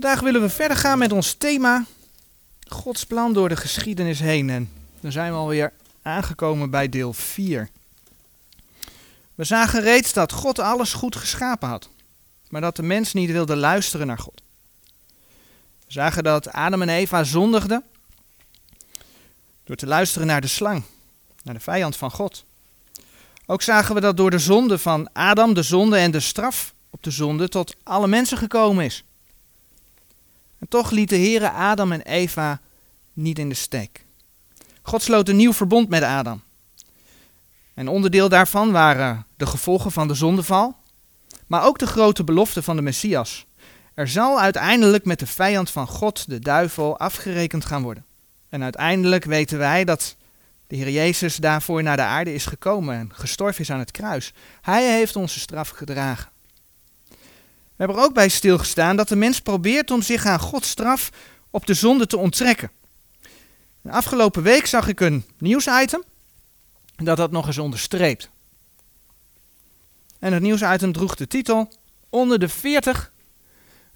Vandaag willen we verder gaan met ons thema Gods plan door de geschiedenis heen. En dan zijn we alweer aangekomen bij deel 4. We zagen reeds dat God alles goed geschapen had, maar dat de mens niet wilde luisteren naar God. We zagen dat Adam en Eva zondigden door te luisteren naar de slang, naar de vijand van God. Ook zagen we dat door de zonde van Adam, de zonde en de straf op de zonde tot alle mensen gekomen is. Toch liet de Heere Adam en Eva niet in de steek. God sloot een nieuw verbond met Adam. En onderdeel daarvan waren de gevolgen van de zondeval, maar ook de grote belofte van de Messias. Er zal uiteindelijk met de vijand van God, de duivel, afgerekend gaan worden. En uiteindelijk weten wij dat de Heer Jezus daarvoor naar de aarde is gekomen en gestorven is aan het kruis. Hij heeft onze straf gedragen. We hebben er ook bij stilgestaan dat de mens probeert om zich aan Gods straf op de zonde te onttrekken. Afgelopen week zag ik een nieuwsitem dat dat nog eens onderstreept. En het nieuwsitem droeg de titel Onder de 40,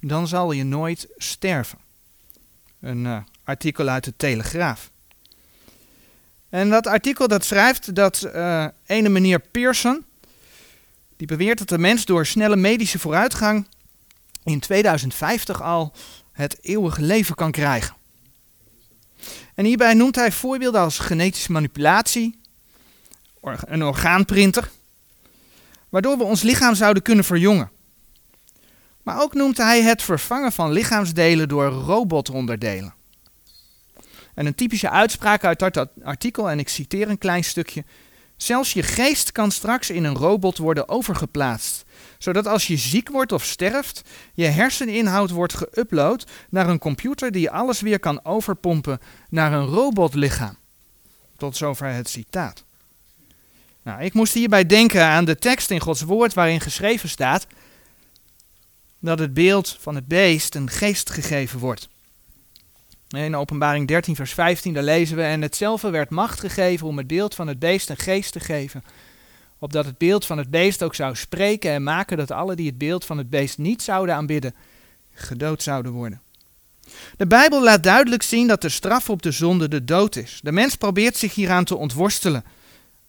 dan zal je nooit sterven. Een uh, artikel uit de Telegraaf. En dat artikel dat schrijft dat uh, ene meneer Pearson, die beweert dat de mens door snelle medische vooruitgang in 2050 al het eeuwige leven kan krijgen. En hierbij noemt hij voorbeelden als genetische manipulatie, een orgaanprinter, waardoor we ons lichaam zouden kunnen verjongen. Maar ook noemt hij het vervangen van lichaamsdelen door robotonderdelen. En een typische uitspraak uit dat artikel, en ik citeer een klein stukje. Zelfs je geest kan straks in een robot worden overgeplaatst, zodat als je ziek wordt of sterft, je herseninhoud wordt geüpload naar een computer die alles weer kan overpompen naar een robotlichaam. Tot zover het citaat. Nou, ik moest hierbij denken aan de tekst in Gods woord waarin geschreven staat dat het beeld van het beest een geest gegeven wordt. In openbaring 13 vers 15 daar lezen we en hetzelfde werd macht gegeven om het beeld van het beest een geest te geven. Opdat het beeld van het beest ook zou spreken en maken dat alle die het beeld van het beest niet zouden aanbidden, gedood zouden worden. De Bijbel laat duidelijk zien dat de straf op de zonde de dood is. De mens probeert zich hieraan te ontworstelen.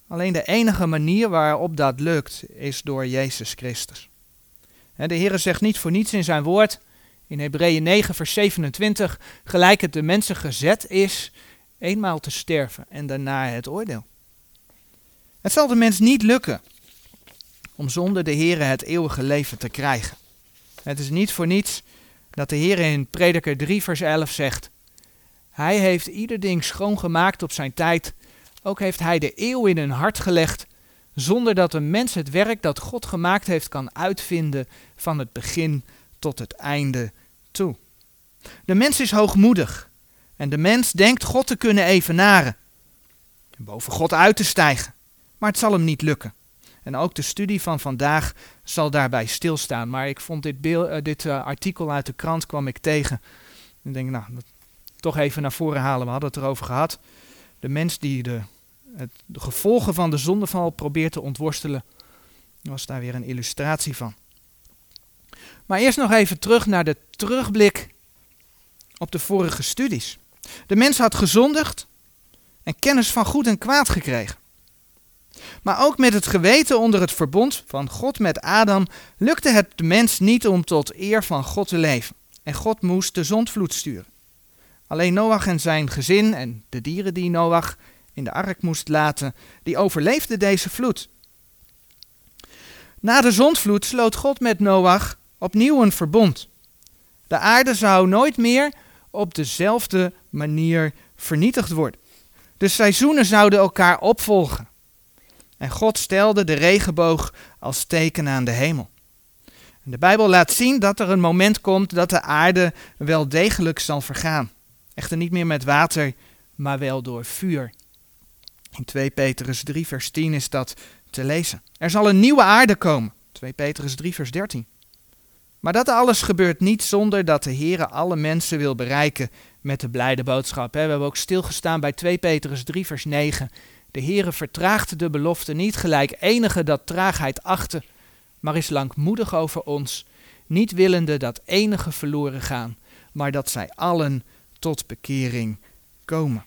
Alleen de enige manier waarop dat lukt is door Jezus Christus. De Heer zegt niet voor niets in zijn woord, in Hebreeën 9, vers 27, gelijk het de mensen gezet is, eenmaal te sterven en daarna het oordeel. Het zal de mens niet lukken om zonder de Heer het eeuwige leven te krijgen. Het is niet voor niets dat de Heer in Prediker 3, vers 11 zegt: Hij heeft ieder ding schoongemaakt op zijn tijd. Ook heeft hij de eeuw in hun hart gelegd, zonder dat een mens het werk dat God gemaakt heeft kan uitvinden van het begin tot het einde toe. De mens is hoogmoedig en de mens denkt God te kunnen evenaren en boven God uit te stijgen, maar het zal hem niet lukken. En ook de studie van vandaag zal daarbij stilstaan. Maar ik vond dit, beeld, uh, dit uh, artikel uit de krant kwam ik tegen. Ik denk, nou, dat, toch even naar voren halen. We hadden het erover gehad. De mens die de, het, de gevolgen van de zondeval probeert te ontworstelen, was daar weer een illustratie van. Maar eerst nog even terug naar de terugblik op de vorige studies. De mens had gezondigd en kennis van goed en kwaad gekregen. Maar ook met het geweten onder het verbond van God met Adam lukte het de mens niet om tot eer van God te leven. En God moest de zondvloed sturen. Alleen Noach en zijn gezin en de dieren die Noach in de ark moest laten, die overleefden deze vloed. Na de zondvloed sloot God met Noach opnieuw een verbond. De aarde zou nooit meer op dezelfde manier vernietigd worden. De seizoenen zouden elkaar opvolgen. En God stelde de regenboog als teken aan de hemel. de Bijbel laat zien dat er een moment komt dat de aarde wel degelijk zal vergaan. Echter niet meer met water, maar wel door vuur. In 2 Petrus 3 vers 10 is dat te lezen. Er zal een nieuwe aarde komen. 2 Petrus 3 vers 13. Maar dat alles gebeurt niet zonder dat de Heer alle mensen wil bereiken met de blijde boodschap. We hebben ook stilgestaan bij 2 Petrus 3 vers 9. De Heere vertraagt de belofte niet gelijk enige dat traagheid achter, maar is langmoedig over ons, niet willende dat enige verloren gaan, maar dat zij allen tot bekering komen.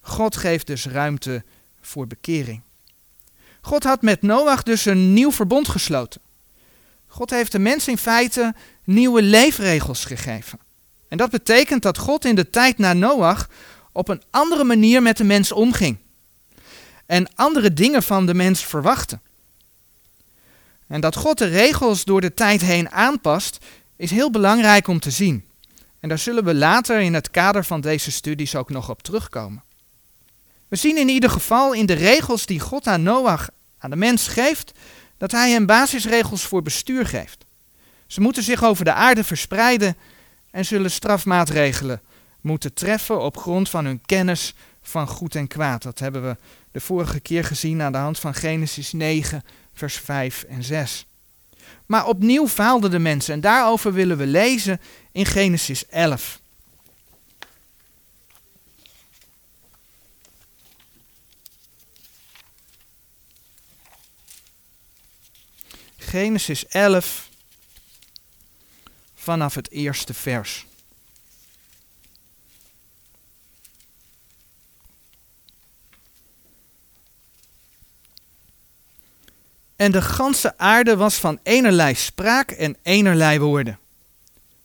God geeft dus ruimte voor bekering. God had met Noach dus een nieuw verbond gesloten. God heeft de mens in feite nieuwe leefregels gegeven. En dat betekent dat God in de tijd na Noach op een andere manier met de mens omging. En andere dingen van de mens verwachtte. En dat God de regels door de tijd heen aanpast, is heel belangrijk om te zien. En daar zullen we later in het kader van deze studies ook nog op terugkomen. We zien in ieder geval in de regels die God aan Noach, aan de mens geeft, dat hij hem basisregels voor bestuur geeft. Ze moeten zich over de aarde verspreiden en zullen strafmaatregelen moeten treffen op grond van hun kennis van goed en kwaad. Dat hebben we de vorige keer gezien aan de hand van Genesis 9, vers 5 en 6. Maar opnieuw faalden de mensen en daarover willen we lezen in Genesis 11. Genesis 11 vanaf het eerste vers. En de ganse aarde was van enerlei spraak en enerlei woorden.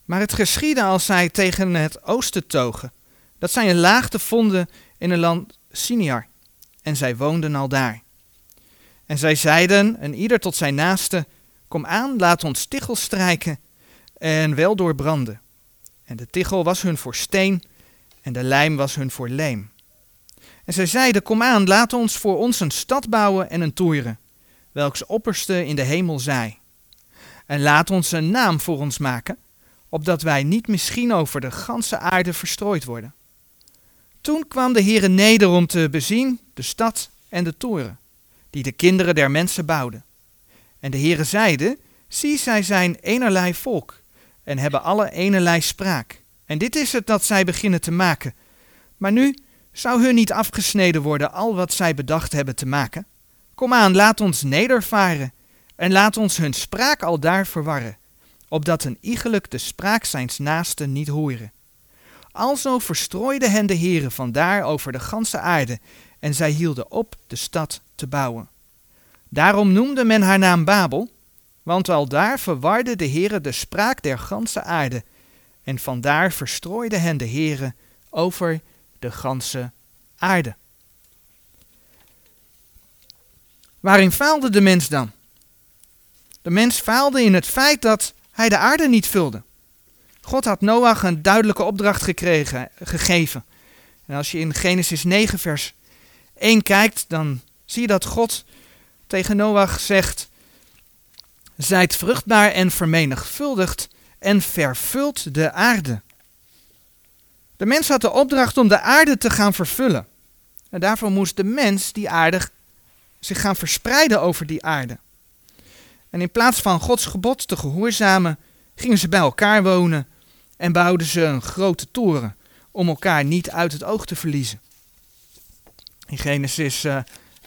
Maar het geschiedde als zij tegen het oosten togen, dat zij een laagte vonden in een land Siniar. En zij woonden al daar. En zij zeiden, en ieder tot zijn naaste, kom aan, laat ons tichel strijken en wel doorbranden. En de tichel was hun voor steen en de lijm was hun voor leem. En zij zeiden, kom aan, laat ons voor ons een stad bouwen en een toeren welks opperste in de hemel zij. En laat ons een naam voor ons maken, opdat wij niet misschien over de ganse aarde verstrooid worden. Toen kwam de Heere neder om te bezien de stad en de toren, die de kinderen der mensen bouwden. En de Heere zeide, zie zij zijn enerlei volk, en hebben alle enerlei spraak. En dit is het dat zij beginnen te maken. Maar nu zou hun niet afgesneden worden al wat zij bedacht hebben te maken. Kom aan, laat ons nedervaren en laat ons hun spraak al daar verwarren, opdat een iegelijk de spraak zijns naasten niet horen. Alzo verstrooide hen de heren vandaar over de ganse aarde, en zij hielden op de stad te bouwen. Daarom noemde men haar naam Babel, want al daar verwarde de heren de spraak der ganse aarde, en vandaar verstrooide hen de heren over de ganse aarde. Waarin faalde de mens dan? De mens faalde in het feit dat hij de aarde niet vulde. God had Noach een duidelijke opdracht gekregen, gegeven. En als je in Genesis 9, vers 1 kijkt, dan zie je dat God tegen Noach zegt: Zijt vruchtbaar en vermenigvuldigd en vervult de aarde. De mens had de opdracht om de aarde te gaan vervullen. En daarvoor moest de mens die aarde zich gaan verspreiden over die aarde. En in plaats van Gods gebod te gehoorzamen, gingen ze bij elkaar wonen en bouwden ze een grote toren om elkaar niet uit het oog te verliezen. In Genesis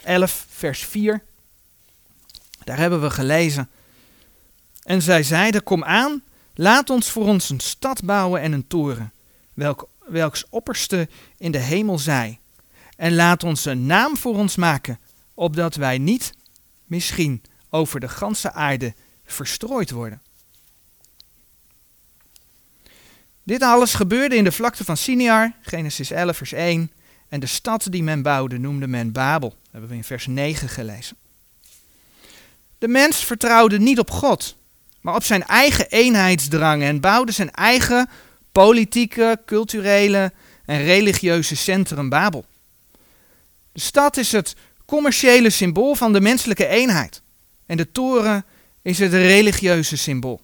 11, eh, vers 4, daar hebben we gelezen. En zij zeiden, kom aan, laat ons voor ons een stad bouwen en een toren, welk, welks opperste in de hemel zij. En laat ons een naam voor ons maken, opdat wij niet misschien over de ganse aarde verstrooid worden. Dit alles gebeurde in de vlakte van Siniar, Genesis 11, vers 1. En de stad die men bouwde noemde men Babel. Dat hebben we in vers 9 gelezen. De mens vertrouwde niet op God, maar op zijn eigen eenheidsdrang en bouwde zijn eigen politieke, culturele en religieuze centrum Babel. De stad is het commerciële symbool van de menselijke eenheid. En de toren is het religieuze symbool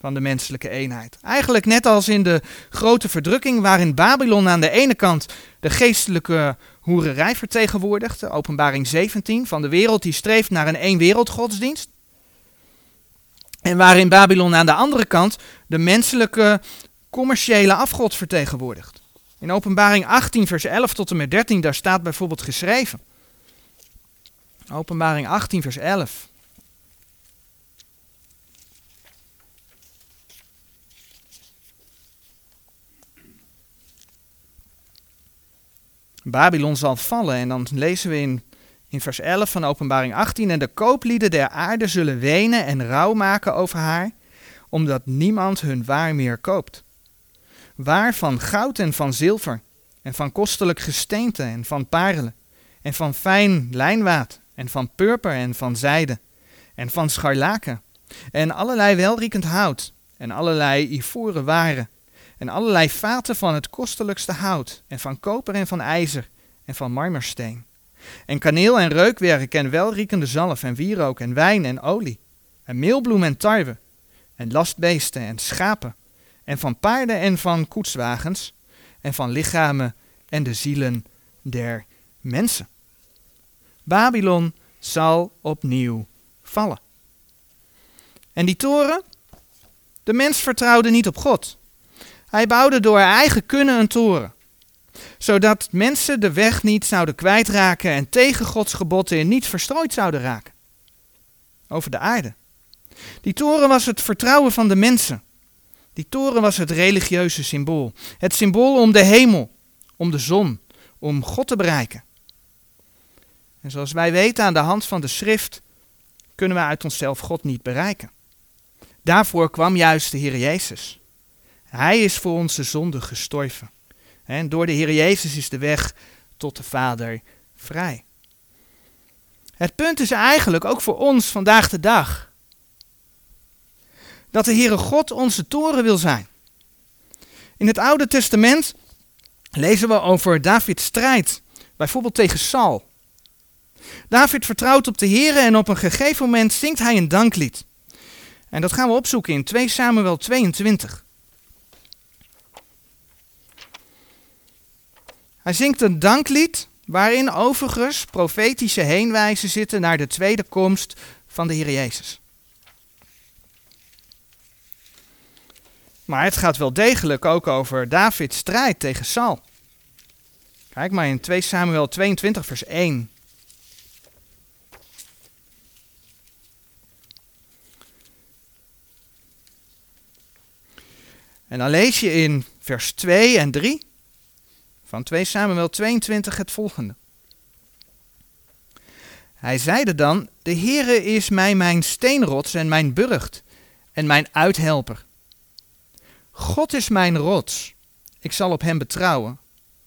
van de menselijke eenheid. Eigenlijk net als in de grote verdrukking, waarin Babylon aan de ene kant de geestelijke hoererij vertegenwoordigt, openbaring 17 van de wereld die streeft naar een één wereldgodsdienst. En waarin Babylon aan de andere kant de menselijke commerciële afgod vertegenwoordigt. In openbaring 18 vers 11 tot en met 13 daar staat bijvoorbeeld geschreven. Openbaring 18, vers 11. Babylon zal vallen. En dan lezen we in, in vers 11 van Openbaring 18. En de kooplieden der aarde zullen wenen en rouw maken over haar, omdat niemand hun waar meer koopt. Waar van goud en van zilver, en van kostelijk gesteente en van parelen, en van fijn lijnwaad, en van purper en van zijde, en van scharlaken, en allerlei welriekend hout, en allerlei ivoren waren, en allerlei vaten van het kostelijkste hout, en van koper en van ijzer, en van marmersteen. En kaneel en reukwerk en welriekende zalf en wierook en wijn en olie, en meelbloem en tarwe, en lastbeesten en schapen, en van paarden en van koetswagens, en van lichamen en de zielen der mensen. Babylon zal opnieuw vallen. En die toren? De mens vertrouwde niet op God. Hij bouwde door eigen kunnen een toren, zodat mensen de weg niet zouden kwijtraken en tegen Gods geboden niet verstrooid zouden raken. Over de aarde. Die toren was het vertrouwen van de mensen. Die toren was het religieuze symbool. Het symbool om de hemel, om de zon, om God te bereiken. En zoals wij weten aan de hand van de schrift, kunnen we uit onszelf God niet bereiken. Daarvoor kwam juist de Heer Jezus. Hij is voor onze zonde gestorven. En door de Heer Jezus is de weg tot de Vader vrij. Het punt is eigenlijk ook voor ons vandaag de dag dat de Heere God onze toren wil zijn. In het Oude Testament lezen we over Davids strijd, bijvoorbeeld tegen Saul. David vertrouwt op de Heer en op een gegeven moment zingt hij een danklied. En dat gaan we opzoeken in 2 Samuel 22. Hij zingt een danklied waarin overigens profetische heenwijzen zitten naar de tweede komst van de Heer Jezus. Maar het gaat wel degelijk ook over Davids strijd tegen Saul. Kijk maar in 2 Samuel 22 vers 1. En dan lees je in vers 2 en 3 van 2 Samuel 22 het volgende. Hij zeide dan, de Heere is mij mijn steenrots en mijn burcht en mijn uithelper. God is mijn rots, ik zal op hem betrouwen,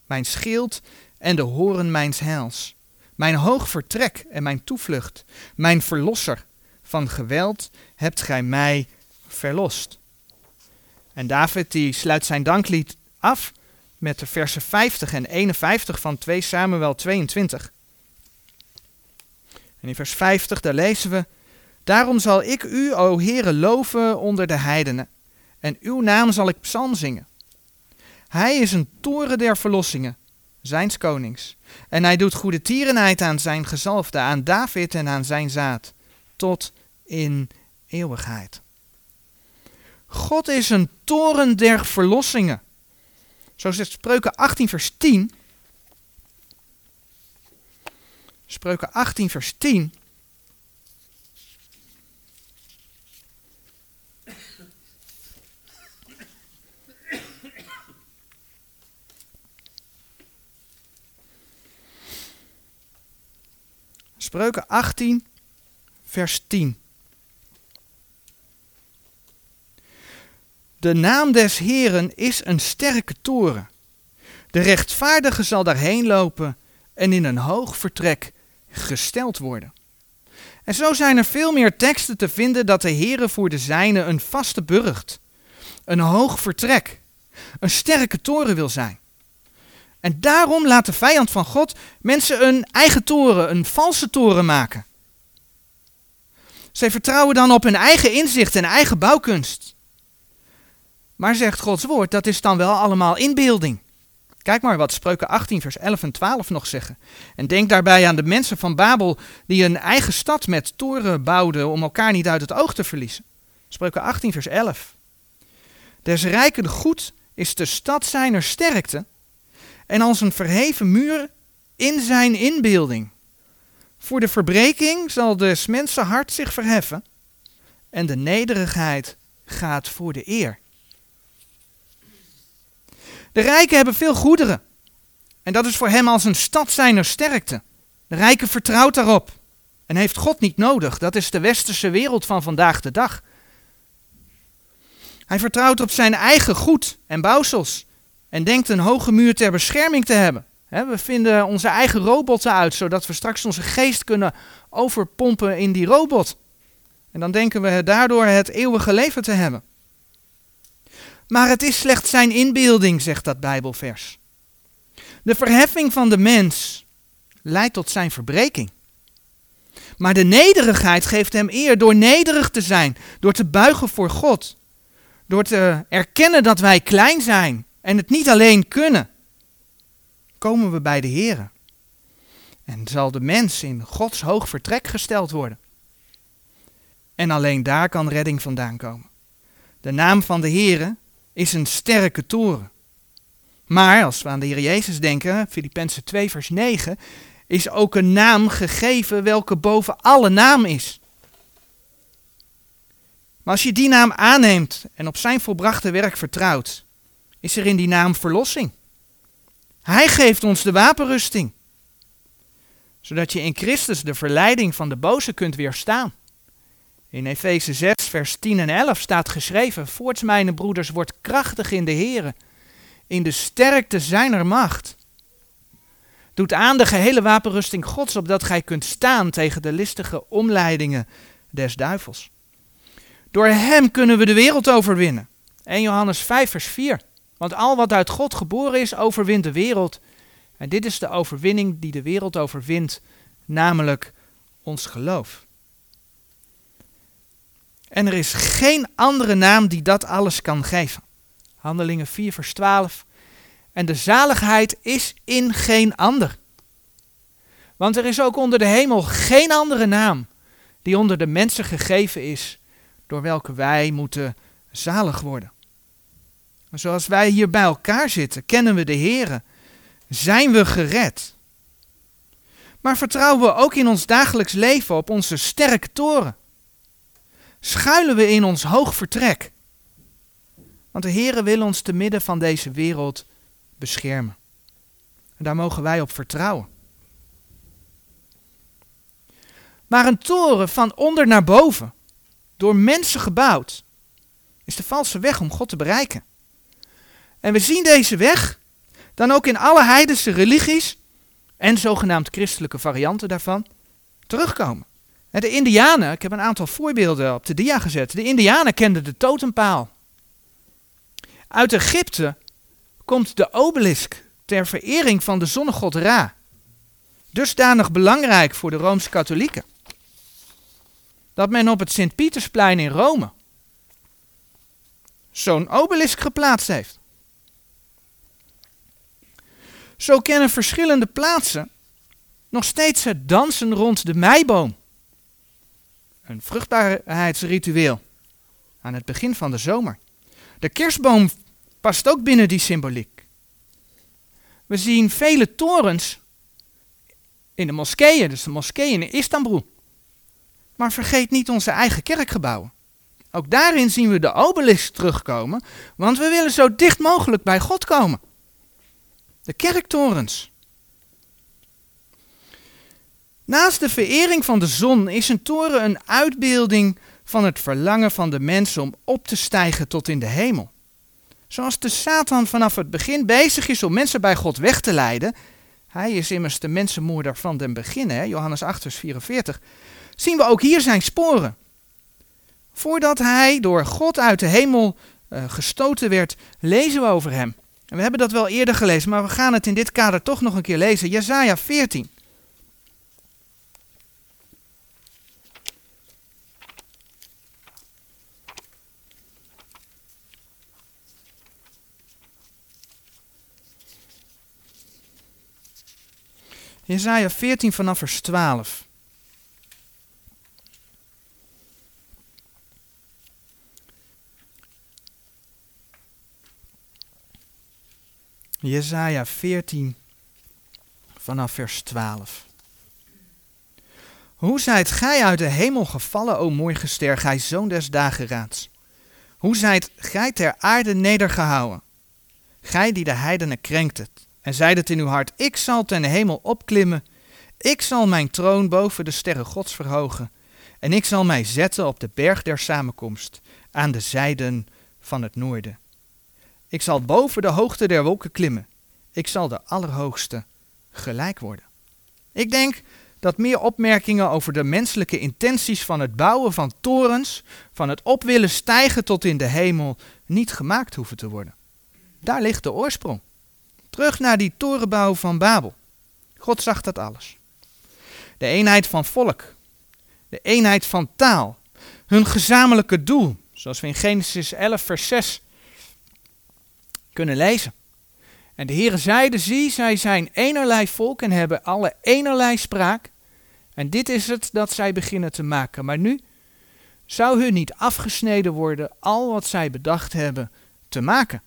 mijn schild en de horen mijns heils, mijn hoog vertrek en mijn toevlucht, mijn verlosser, van geweld hebt gij mij verlost. En David die sluit zijn danklied af met de versen 50 en 51 van 2 Samuel 22. En in vers 50 daar lezen we: Daarom zal ik u, o Heere, loven onder de heidenen, en uw naam zal ik psalm zingen. Hij is een toren der verlossingen, zijns konings, en hij doet goede tierenheid aan zijn gezalfde, aan David en aan zijn zaad, tot in eeuwigheid. God is een toren der verlossingen. Zo zegt Spreuken 18 vers 10. Spreuken 18 vers 10. Spreuken 18 vers 10. De naam des Heren is een sterke toren. De rechtvaardige zal daarheen lopen en in een hoog vertrek gesteld worden. En zo zijn er veel meer teksten te vinden dat de Heere voor de zijne een vaste burcht, een hoog vertrek, een sterke toren wil zijn. En daarom laat de vijand van God mensen een eigen toren, een valse toren maken. Zij vertrouwen dan op hun eigen inzicht en eigen bouwkunst. Maar zegt Gods woord, dat is dan wel allemaal inbeelding. Kijk maar wat Spreuken 18, vers 11 en 12 nog zeggen. En denk daarbij aan de mensen van Babel die een eigen stad met toren bouwden om elkaar niet uit het oog te verliezen. Spreuken 18, vers 11. Des rijken goed is de stad zijner sterkte en als een verheven muur in zijn inbeelding. Voor de verbreking zal des mensen hart zich verheffen en de nederigheid gaat voor de eer. De rijken hebben veel goederen. En dat is voor hem als een stad zijner sterkte. De rijke vertrouwt daarop en heeft God niet nodig. Dat is de westerse wereld van vandaag de dag. Hij vertrouwt op zijn eigen goed en bouwsels en denkt een hoge muur ter bescherming te hebben. We vinden onze eigen robotten uit, zodat we straks onze geest kunnen overpompen in die robot. En dan denken we daardoor het eeuwige leven te hebben. Maar het is slechts zijn inbeelding, zegt dat Bijbelvers. De verheffing van de mens leidt tot zijn verbreking. Maar de nederigheid geeft hem eer door nederig te zijn, door te buigen voor God, door te erkennen dat wij klein zijn en het niet alleen kunnen. Komen we bij de Heer. En zal de mens in Gods hoog vertrek gesteld worden. En alleen daar kan redding vandaan komen. De naam van de Heere is een sterke toren. Maar als we aan de Heer Jezus denken, Filippenzen 2 vers 9, is ook een naam gegeven welke boven alle naam is. Maar als je die naam aanneemt en op zijn volbrachte werk vertrouwt, is er in die naam verlossing. Hij geeft ons de wapenrusting, zodat je in Christus de verleiding van de boze kunt weerstaan. In Efeze 6, vers 10 en 11 staat geschreven: Voorts, mijn broeders, wordt krachtig in de Here, in de sterkte zijner macht. Doet aan de gehele wapenrusting Gods, opdat gij kunt staan tegen de listige omleidingen des duivels. Door hem kunnen we de wereld overwinnen. 1 Johannes 5, vers 4. Want al wat uit God geboren is, overwint de wereld. En dit is de overwinning die de wereld overwint, namelijk ons geloof. En er is geen andere naam die dat alles kan geven. Handelingen 4, vers 12. En de zaligheid is in geen ander. Want er is ook onder de hemel geen andere naam die onder de mensen gegeven is, door welke wij moeten zalig worden. Zoals wij hier bij elkaar zitten, kennen we de Heer, zijn we gered. Maar vertrouwen we ook in ons dagelijks leven op onze sterke toren? Schuilen we in ons hoog vertrek? Want de Heer wil ons te midden van deze wereld beschermen. En daar mogen wij op vertrouwen. Maar een toren van onder naar boven, door mensen gebouwd, is de valse weg om God te bereiken. En we zien deze weg dan ook in alle heidense religies en zogenaamd christelijke varianten daarvan terugkomen. De Indianen, ik heb een aantal voorbeelden op de dia gezet. De Indianen kenden de totempaal. Uit Egypte komt de obelisk ter verering van de zonnegod Ra. Dusdanig belangrijk voor de Rooms-Katholieken. Dat men op het Sint-Pietersplein in Rome zo'n obelisk geplaatst heeft. Zo kennen verschillende plaatsen nog steeds het dansen rond de meiboom. Een vruchtbaarheidsritueel aan het begin van de zomer. De kerstboom past ook binnen die symboliek. We zien vele torens in de moskeeën, dus de moskeeën in Istanbul. Maar vergeet niet onze eigen kerkgebouwen. Ook daarin zien we de obelisk terugkomen, want we willen zo dicht mogelijk bij God komen. De kerktorens. Naast de verering van de zon is een toren een uitbeelding van het verlangen van de mensen om op te stijgen tot in de hemel. Zoals de Satan vanaf het begin bezig is om mensen bij God weg te leiden. Hij is immers de mensenmoorder van den begin? Johannes 8, vers 44. Zien we ook hier zijn sporen. Voordat hij door God uit de hemel uh, gestoten werd, lezen we over hem. En we hebben dat wel eerder gelezen, maar we gaan het in dit kader toch nog een keer lezen. Jezaja 14. Jezaja 14 vanaf vers 12. Jezaja 14 vanaf vers 12. Hoe zijt gij uit de hemel gevallen, o morgenster, gij zoon des dageraads? Hoe zijt gij ter aarde nedergehouden? Gij die de heidenen krenkt het en zeidet in uw hart, ik zal ten hemel opklimmen, ik zal mijn troon boven de sterren gods verhogen, en ik zal mij zetten op de berg der samenkomst, aan de zijden van het noorden. Ik zal boven de hoogte der wolken klimmen, ik zal de Allerhoogste gelijk worden. Ik denk dat meer opmerkingen over de menselijke intenties van het bouwen van torens, van het op willen stijgen tot in de hemel, niet gemaakt hoeven te worden. Daar ligt de oorsprong. Terug naar die torenbouw van Babel. God zag dat alles. De eenheid van volk, de eenheid van taal, hun gezamenlijke doel, zoals we in Genesis 11, vers 6 kunnen lezen. En de Heere zeide, zie, zij zijn enerlei volk en hebben alle enerlei spraak. En dit is het dat zij beginnen te maken. Maar nu zou hun niet afgesneden worden al wat zij bedacht hebben te maken.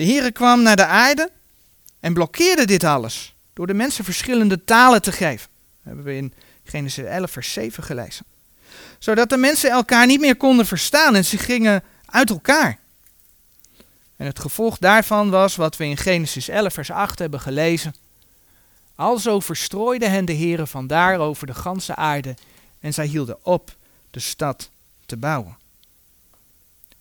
De Heere kwam naar de aarde en blokkeerde dit alles door de mensen verschillende talen te geven. Hebben we in Genesis 11 vers 7 gelezen. Zodat de mensen elkaar niet meer konden verstaan en ze gingen uit elkaar. En het gevolg daarvan was wat we in Genesis 11 vers 8 hebben gelezen. Alzo verstrooide hen de heren vandaar over de ganse aarde en zij hielden op de stad te bouwen.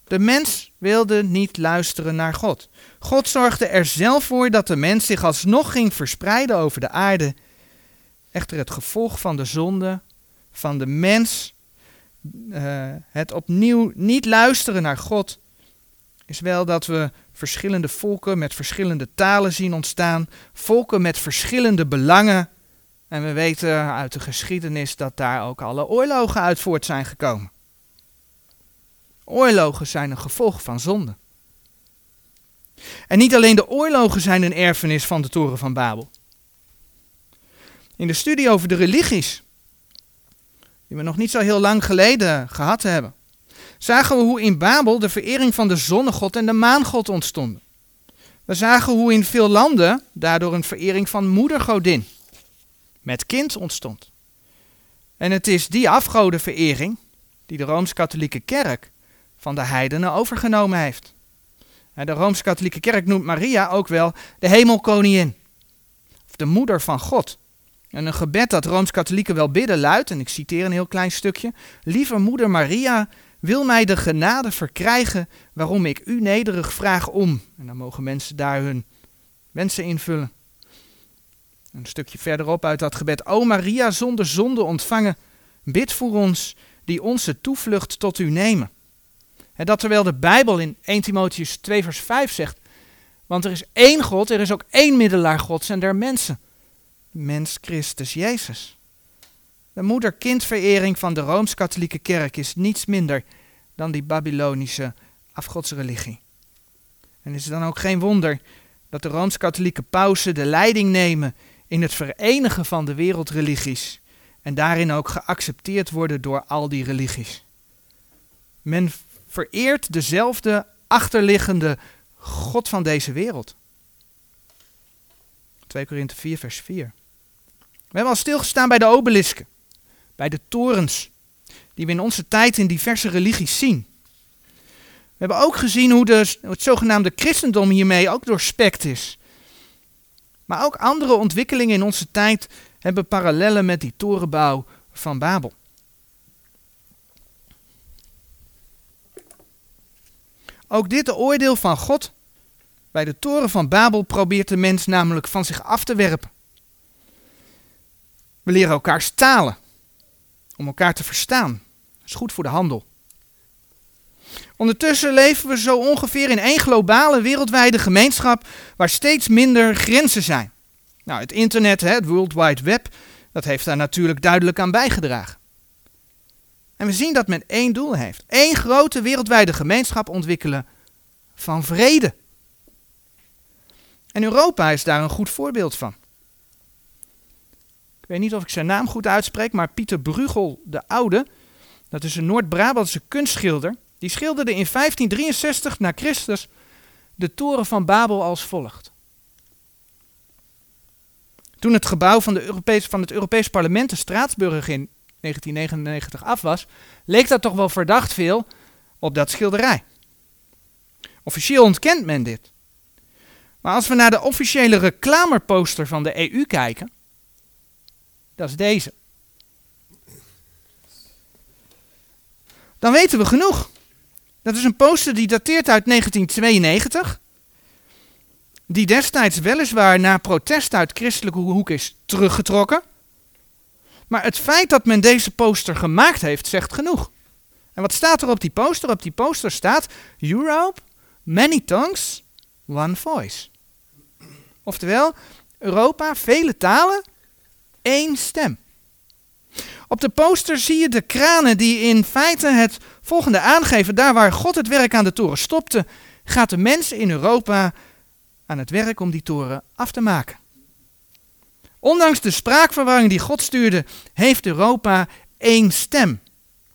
De mens wilde niet luisteren naar God. God zorgde er zelf voor dat de mens zich alsnog ging verspreiden over de aarde. Echter het gevolg van de zonde van de mens, uh, het opnieuw niet luisteren naar God, is wel dat we verschillende volken met verschillende talen zien ontstaan, volken met verschillende belangen. En we weten uit de geschiedenis dat daar ook alle oorlogen uit voort zijn gekomen. Oorlogen zijn een gevolg van zonde. En niet alleen de oorlogen zijn een erfenis van de Toren van Babel. In de studie over de religies, die we nog niet zo heel lang geleden gehad hebben, zagen we hoe in Babel de verering van de zonnegod en de maangod ontstonden. We zagen hoe in veel landen daardoor een verering van moedergodin met kind ontstond. En het is die afgodenverering die de Rooms-Katholieke Kerk van de heidenen overgenomen heeft. De Rooms-Katholieke Kerk noemt Maria ook wel de hemelkoningin, of de moeder van God. En een gebed dat Rooms-Katholieken wel bidden luidt, en ik citeer een heel klein stukje: Lieve moeder Maria, wil mij de genade verkrijgen waarom ik u nederig vraag om. En dan mogen mensen daar hun wensen invullen. Een stukje verderop uit dat gebed. O Maria, zonder zonde ontvangen, bid voor ons die onze toevlucht tot u nemen. En dat terwijl de Bijbel in 1 Timotheus 2 vers 5 zegt, want er is één God, er is ook één middelaar Gods en der mensen. Mens Christus Jezus. De moeder-kindverering van de Rooms-Katholieke Kerk is niets minder dan die Babylonische afgodsreligie. En is het dan ook geen wonder dat de Rooms-Katholieke pausen de leiding nemen in het verenigen van de wereldreligies en daarin ook geaccepteerd worden door al die religies. Men vereert dezelfde achterliggende God van deze wereld. 2 Korinthe 4, vers 4. We hebben al stilgestaan bij de obelisken, bij de torens, die we in onze tijd in diverse religies zien. We hebben ook gezien hoe de, het zogenaamde christendom hiermee ook doorspekt is. Maar ook andere ontwikkelingen in onze tijd hebben parallellen met die torenbouw van Babel. Ook dit oordeel van God bij de toren van Babel probeert de mens namelijk van zich af te werpen. We leren elkaars talen om elkaar te verstaan. Dat is goed voor de handel. Ondertussen leven we zo ongeveer in één globale wereldwijde gemeenschap waar steeds minder grenzen zijn. Nou, het internet, het World Wide Web, dat heeft daar natuurlijk duidelijk aan bijgedragen. En we zien dat men één doel heeft. één grote wereldwijde gemeenschap ontwikkelen van vrede. En Europa is daar een goed voorbeeld van. Ik weet niet of ik zijn naam goed uitspreek, maar Pieter Bruegel de Oude, dat is een Noord-Brabantse kunstschilder, die schilderde in 1563 na Christus de toren van Babel als volgt. Toen het gebouw van, de van het Europees Parlement, de Straatsburg, in 1999 af was, leek dat toch wel verdacht veel op dat schilderij. Officieel ontkent men dit. Maar als we naar de officiële reclameposter van de EU kijken, dat is deze. Dan weten we genoeg. Dat is een poster die dateert uit 1992. Die destijds weliswaar na protest uit christelijke hoek is teruggetrokken. Maar het feit dat men deze poster gemaakt heeft, zegt genoeg. En wat staat er op die poster? Op die poster staat Europe, many tongues, one voice. Oftewel, Europa, vele talen, één stem. Op de poster zie je de kranen die in feite het volgende aangeven. Daar waar God het werk aan de toren stopte, gaat de mens in Europa aan het werk om die toren af te maken. Ondanks de spraakverwarring die God stuurde, heeft Europa één stem.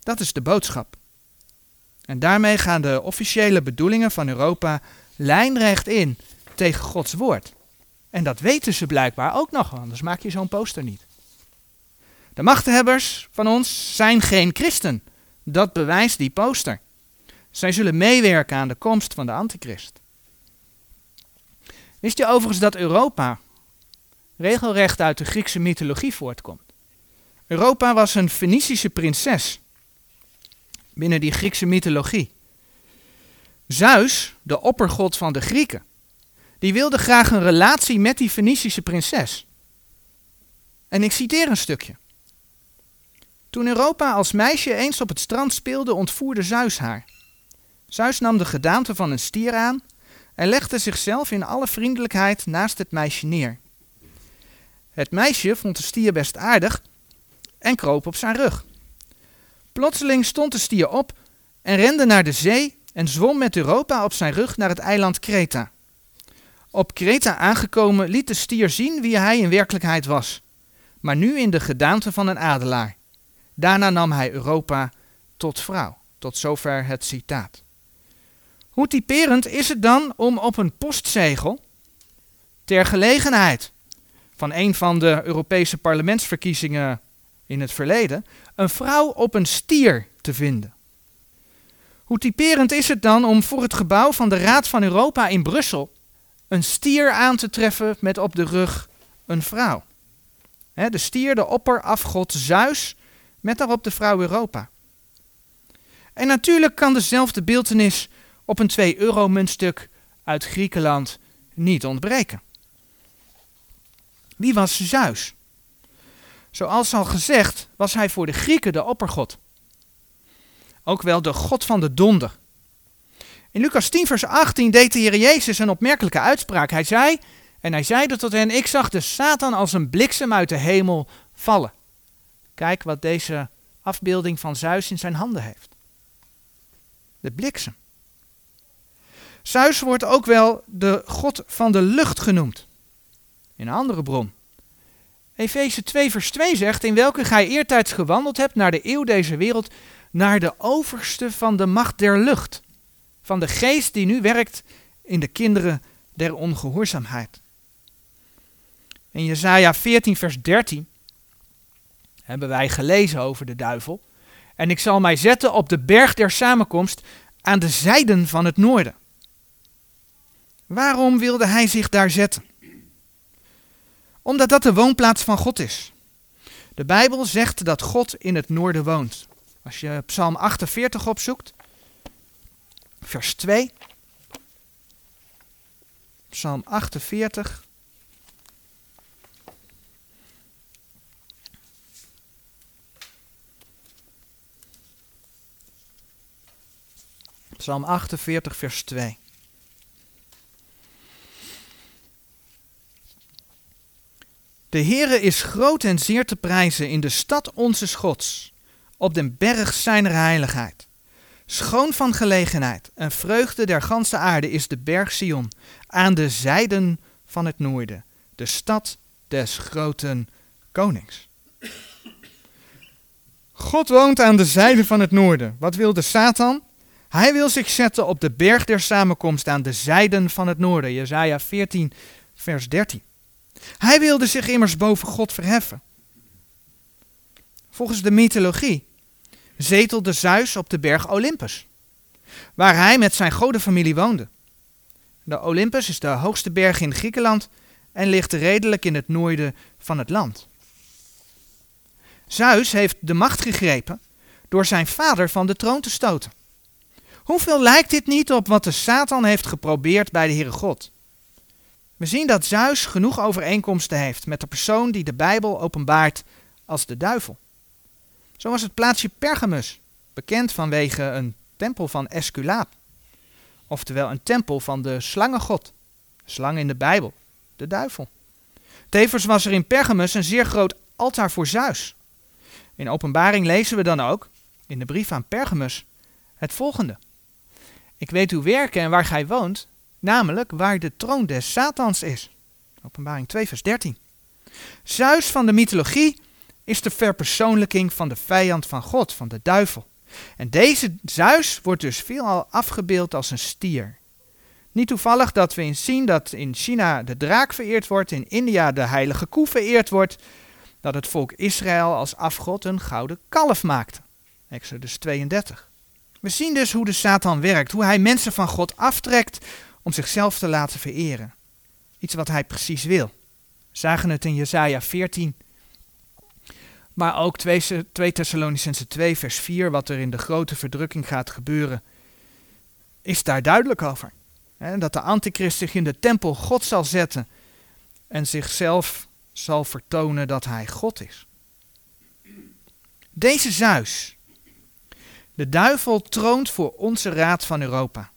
Dat is de boodschap. En daarmee gaan de officiële bedoelingen van Europa lijnrecht in tegen Gods woord. En dat weten ze blijkbaar ook nog, anders maak je zo'n poster niet. De machthebbers van ons zijn geen christen. Dat bewijst die poster. Zij zullen meewerken aan de komst van de antichrist. Wist je overigens dat Europa regelrecht uit de Griekse mythologie voortkomt? Europa was een Fenicische prinses binnen die Griekse mythologie. Zeus, de oppergod van de Grieken, die wilde graag een relatie met die Fenicische prinses. En ik citeer een stukje. Toen Europa als meisje eens op het strand speelde, ontvoerde Zeus haar. Zeus nam de gedaante van een stier aan en legde zichzelf in alle vriendelijkheid naast het meisje neer. Het meisje vond de stier best aardig en kroop op zijn rug. Plotseling stond de stier op en rende naar de zee en zwom met Europa op zijn rug naar het eiland Kreta. Op Kreta aangekomen liet de stier zien wie hij in werkelijkheid was, maar nu in de gedaante van een adelaar. Daarna nam hij Europa tot vrouw. Tot zover het citaat. Hoe typerend is het dan om op een postzegel, ter gelegenheid van een van de Europese parlementsverkiezingen in het verleden, een vrouw op een stier te vinden? Hoe typerend is het dan om voor het gebouw van de Raad van Europa in Brussel een stier aan te treffen met op de rug een vrouw? de stier, de opperafgod Zeus, met daarop de vrouw Europa. En natuurlijk kan dezelfde beeltenis op een 2-euro-muntstuk uit Griekenland niet ontbreken. Wie was Zeus? Zoals al gezegd was hij voor de Grieken de oppergod. Ook wel de god van de donder. In Lucas 10 vers 18 deed de Heer Jezus een opmerkelijke uitspraak. Hij zei, en hij zeide tot hen, ik zag de Satan als een bliksem uit de hemel vallen. Kijk wat deze afbeelding van Zeus in zijn handen heeft. De bliksem. Zeus wordt ook wel de god van de lucht genoemd. In een andere bron. Efeze 2 vers 2 zegt, in welke gij eertijds gewandeld hebt naar de eeuw deze wereld, naar de overste van de macht der lucht. Van de geest die nu werkt in de kinderen der ongehoorzaamheid. In Jesaja 14 vers 13 hebben wij gelezen over de duivel. En ik zal mij zetten op de berg der samenkomst aan de zijden van het noorden. Waarom wilde hij zich daar zetten? Omdat dat de woonplaats van God is. De Bijbel zegt dat God in het noorden woont. Als je Psalm 48 opzoekt, vers 2. Psalm 48, Psalm 48, vers 2. De Heere is groot en zeer te prijzen in de stad onze Gods, op den berg zijner heiligheid. Schoon van gelegenheid en vreugde der ganse aarde is de berg Sion, aan de zijden van het noorden, de stad des groten konings. God woont aan de zijde van het noorden. Wat wil de Satan? Hij wil zich zetten op de berg der samenkomst aan de zijden van het noorden. Jezaja 14, vers 13. Hij wilde zich immers boven God verheffen. Volgens de mythologie zetelde Zeus op de berg Olympus, waar hij met zijn godenfamilie woonde. De Olympus is de hoogste berg in Griekenland en ligt redelijk in het noorden van het land. Zeus heeft de macht gegrepen door zijn vader van de troon te stoten. Hoeveel lijkt dit niet op wat de Satan heeft geprobeerd bij de Heere God? We zien dat Zeus genoeg overeenkomsten heeft met de persoon die de Bijbel openbaart als de duivel. Zo was het plaatsje Pergamus, bekend vanwege een tempel van Esculaap. Oftewel een tempel van de slangengod. Slang in de Bijbel, de duivel. Tevens was er in Pergamus een zeer groot altaar voor Zeus. In openbaring lezen we dan ook, in de brief aan Pergamus, het volgende. Ik weet uw werken en waar gij woont, namelijk waar de troon des Satans is. Openbaring 2, vers 13. Zeus van de mythologie is de verpersoonlijking van de vijand van God, van de duivel. En deze Zeus wordt dus veelal afgebeeld als een stier. Niet toevallig dat we zien dat in China de draak vereerd wordt, in India de heilige koe vereerd wordt, dat het volk Israël als afgod een gouden kalf maakte. Exodus 32. We zien dus hoe de Satan werkt, hoe hij mensen van God aftrekt om zichzelf te laten vereren. Iets wat hij precies wil. We zagen het in Jesaja 14, maar ook 2, 2 Thessalonicense 2 vers 4, wat er in de grote verdrukking gaat gebeuren, is daar duidelijk over. dat de antichrist zich in de tempel God zal zetten en zichzelf zal vertonen dat hij God is. Deze Zeus, de duivel troont voor onze raad van Europa.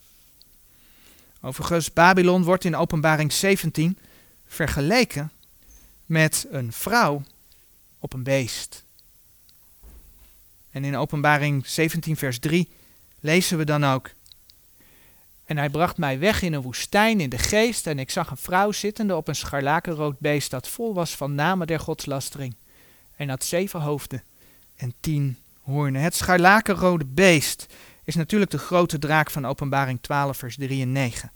Overigens, Babylon wordt in openbaring 17 vergeleken met een vrouw op een beest. En in openbaring 17 vers 3 lezen we dan ook. En hij bracht mij weg in een woestijn in de geest en ik zag een vrouw zittende op een scharlakenrood beest dat vol was van namen der godslastering. En had zeven hoofden en tien hoornen. Het scharlakenrode beest is natuurlijk de grote draak van openbaring 12 vers 3 en 9.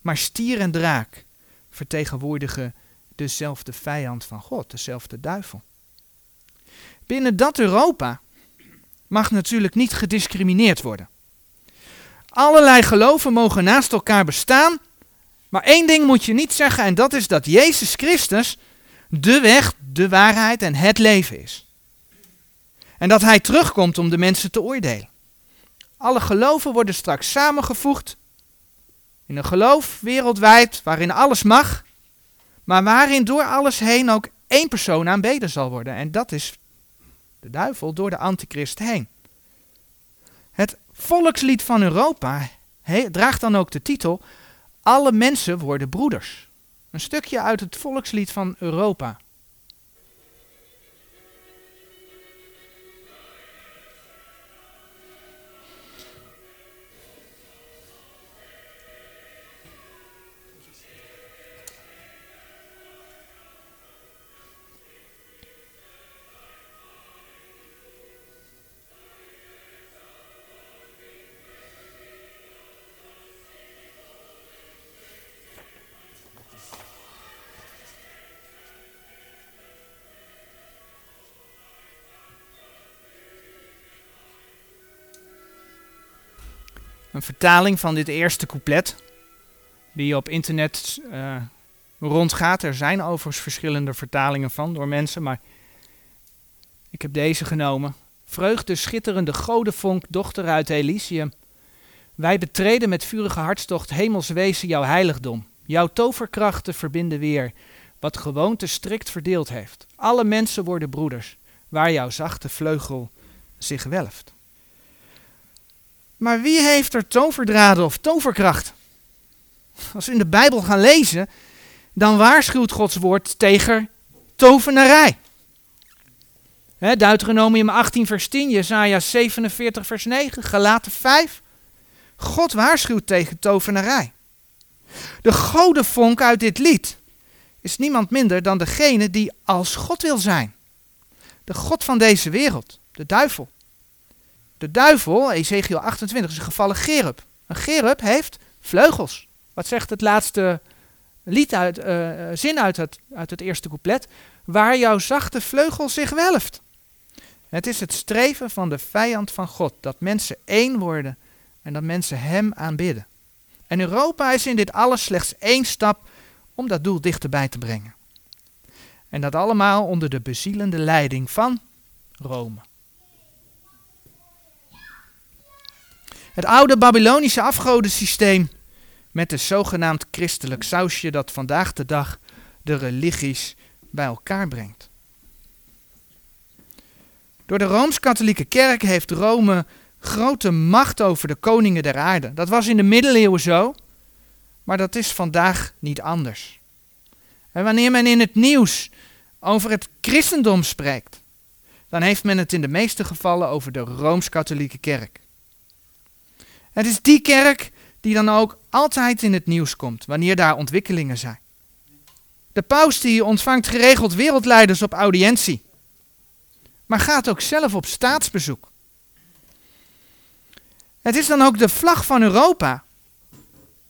Maar stier en draak vertegenwoordigen dezelfde vijand van God, dezelfde duivel. Binnen dat Europa mag natuurlijk niet gediscrimineerd worden. Allerlei geloven mogen naast elkaar bestaan, maar één ding moet je niet zeggen en dat is dat Jezus Christus de weg, de waarheid en het leven is. En dat Hij terugkomt om de mensen te oordelen. Alle geloven worden straks samengevoegd in een geloof wereldwijd waarin alles mag, maar waarin door alles heen ook één persoon aanbeden zal worden. En dat is de duivel, door de antichrist heen. Het volkslied van Europa draagt dan ook de titel Alle mensen worden broeders. Een stukje uit het volkslied van Europa. Een vertaling van dit eerste couplet, die op internet uh, rondgaat. Er zijn overigens verschillende vertalingen van door mensen, maar ik heb deze genomen. Vreugde schitterende godevonk, dochter uit Elysium. Wij betreden met vurige hartstocht hemelswezen jouw heiligdom. Jouw toverkrachten verbinden weer, wat gewoonte strikt verdeeld heeft. Alle mensen worden broeders, waar jouw zachte vleugel zich welft. Maar wie heeft er toverdraden of toverkracht? Als we in de Bijbel gaan lezen, dan waarschuwt Gods woord tegen tovenarij. He, Deuteronomium 18 vers 10, Jesaja 47 vers 9, Galaten 5. God waarschuwt tegen tovenarij. De godevonk uit dit lied is niemand minder dan degene die als God wil zijn. De God van deze wereld, de duivel. De duivel, Ezekiel 28, is een gevallen gerub. Een gerub heeft vleugels. Wat zegt het laatste lied uit, uh, zin uit het, uit het eerste couplet? Waar jouw zachte vleugel zich welft. Het is het streven van de vijand van God dat mensen één worden en dat mensen Hem aanbidden. En Europa is in dit alles slechts één stap om dat doel dichterbij te brengen. En dat allemaal onder de bezielende leiding van Rome. Het oude Babylonische afgodensysteem met een zogenaamd christelijk sausje dat vandaag de dag de religies bij elkaar brengt. Door de Rooms-Katholieke Kerk heeft Rome grote macht over de koningen der aarde. Dat was in de middeleeuwen zo, maar dat is vandaag niet anders. En wanneer men in het nieuws over het christendom spreekt, dan heeft men het in de meeste gevallen over de Rooms-Katholieke Kerk. Het is die kerk die dan ook altijd in het nieuws komt wanneer daar ontwikkelingen zijn. De paus die ontvangt geregeld wereldleiders op audiëntie, maar gaat ook zelf op staatsbezoek. Het is dan ook de vlag van Europa,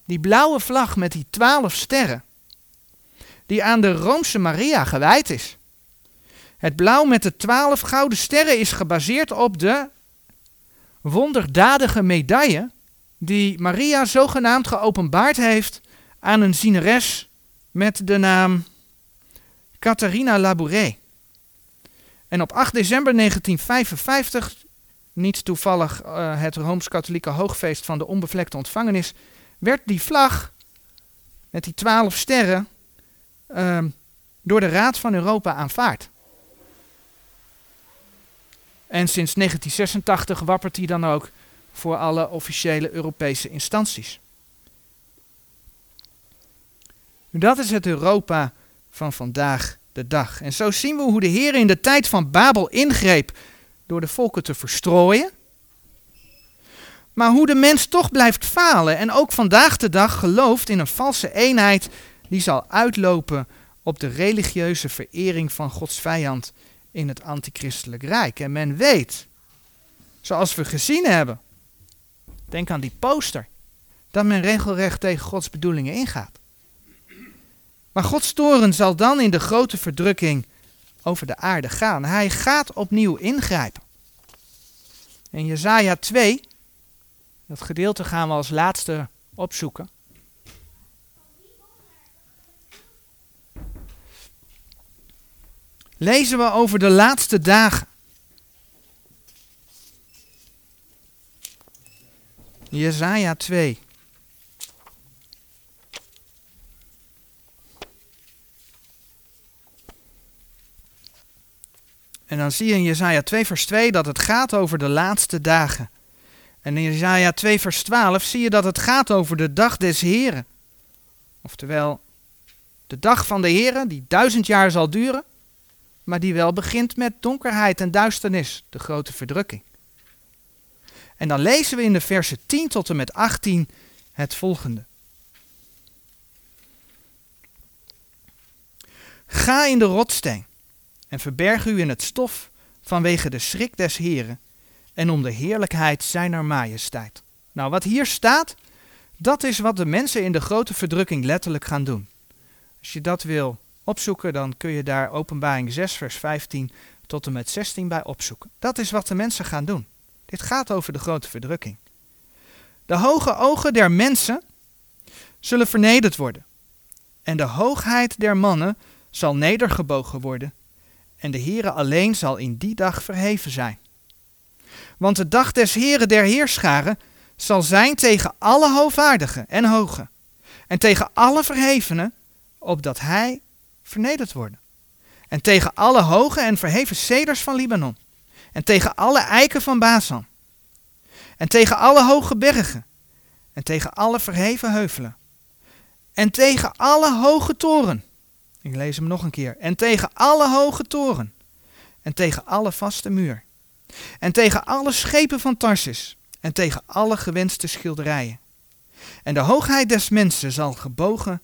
die blauwe vlag met die twaalf sterren, die aan de Roomse Maria gewijd is. Het blauw met de twaalf gouden sterren is gebaseerd op de wonderdadige medaille die Maria zogenaamd geopenbaard heeft aan een zieneres met de naam Catharina Labouré. En op 8 december 1955, niet toevallig uh, het Rooms-Katholieke hoogfeest van de onbevlekte ontvangenis, werd die vlag met die twaalf sterren uh, door de Raad van Europa aanvaard. En sinds 1986 wappert hij dan ook voor alle officiële Europese instanties. Dat is het Europa van vandaag de dag. En zo zien we hoe de Heer in de tijd van Babel ingreep door de volken te verstrooien. Maar hoe de mens toch blijft falen en ook vandaag de dag gelooft in een valse eenheid die zal uitlopen op de religieuze verering van Gods vijand in het antichristelijk rijk. En men weet, zoals we gezien hebben, denk aan die poster, dat men regelrecht tegen Gods bedoelingen ingaat. Maar Gods toren zal dan in de grote verdrukking over de aarde gaan. Hij gaat opnieuw ingrijpen. In Jesaja 2, dat gedeelte gaan we als laatste opzoeken. Lezen we over de laatste dagen. Jesaja 2. En dan zie je in Jesaja 2 vers 2 dat het gaat over de laatste dagen. En in Jesaja 2 vers 12 zie je dat het gaat over de dag des Heren. Oftewel, de dag van de Heren die duizend jaar zal duren, maar die wel begint met donkerheid en duisternis, de grote verdrukking. En dan lezen we in de versen 10 tot en met 18 het volgende. Ga in de rotsteen en verberg u in het stof vanwege de schrik des Heren en om de heerlijkheid zijner majesteit. Nou, wat hier staat, dat is wat de mensen in de grote verdrukking letterlijk gaan doen. Als je dat wil opzoeken, dan kun je daar Openbaring 6, vers 15 tot en met 16 bij opzoeken. Dat is wat de mensen gaan doen. Dit gaat over de grote verdrukking. De hoge ogen der mensen zullen vernederd worden. En de hoogheid der mannen zal nedergebogen worden en de Heere alleen zal in die dag verheven zijn. Want de dag des Heren der Heerscharen zal zijn tegen alle hoogwaardigen en hoge, en tegen alle verhevenen, opdat hij vernederd worden. En tegen alle hoge en verheven ceders van Libanon, en tegen alle eiken van Bazan, en tegen alle hoge bergen, en tegen alle verheven heuvelen, en tegen alle hoge toren, ik lees hem nog een keer. En tegen alle hoge toren. En tegen alle vaste muur. En tegen alle schepen van Tarsis. En tegen alle gewenste schilderijen. En de hoogheid des mensen zal gebogen.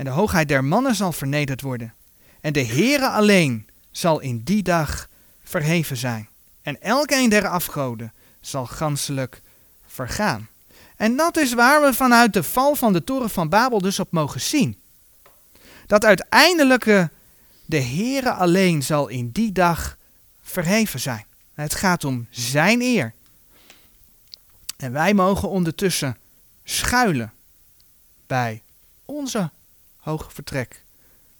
En de hoogheid der mannen zal vernederd worden. En de Heere alleen zal in die dag verheven zijn. En elkeen der afgoden zal ganselijk vergaan. En dat is waar we vanuit de val van de toren van Babel dus op mogen zien dat uiteindelijk de Heere alleen zal in die dag verheven zijn. Het gaat om zijn eer. En wij mogen ondertussen schuilen bij onze hoge vertrek,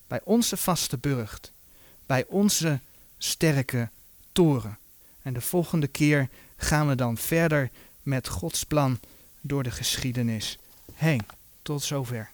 bij onze vaste burcht, bij onze sterke toren. En de volgende keer gaan we dan verder met Gods plan door de geschiedenis heen. Tot zover.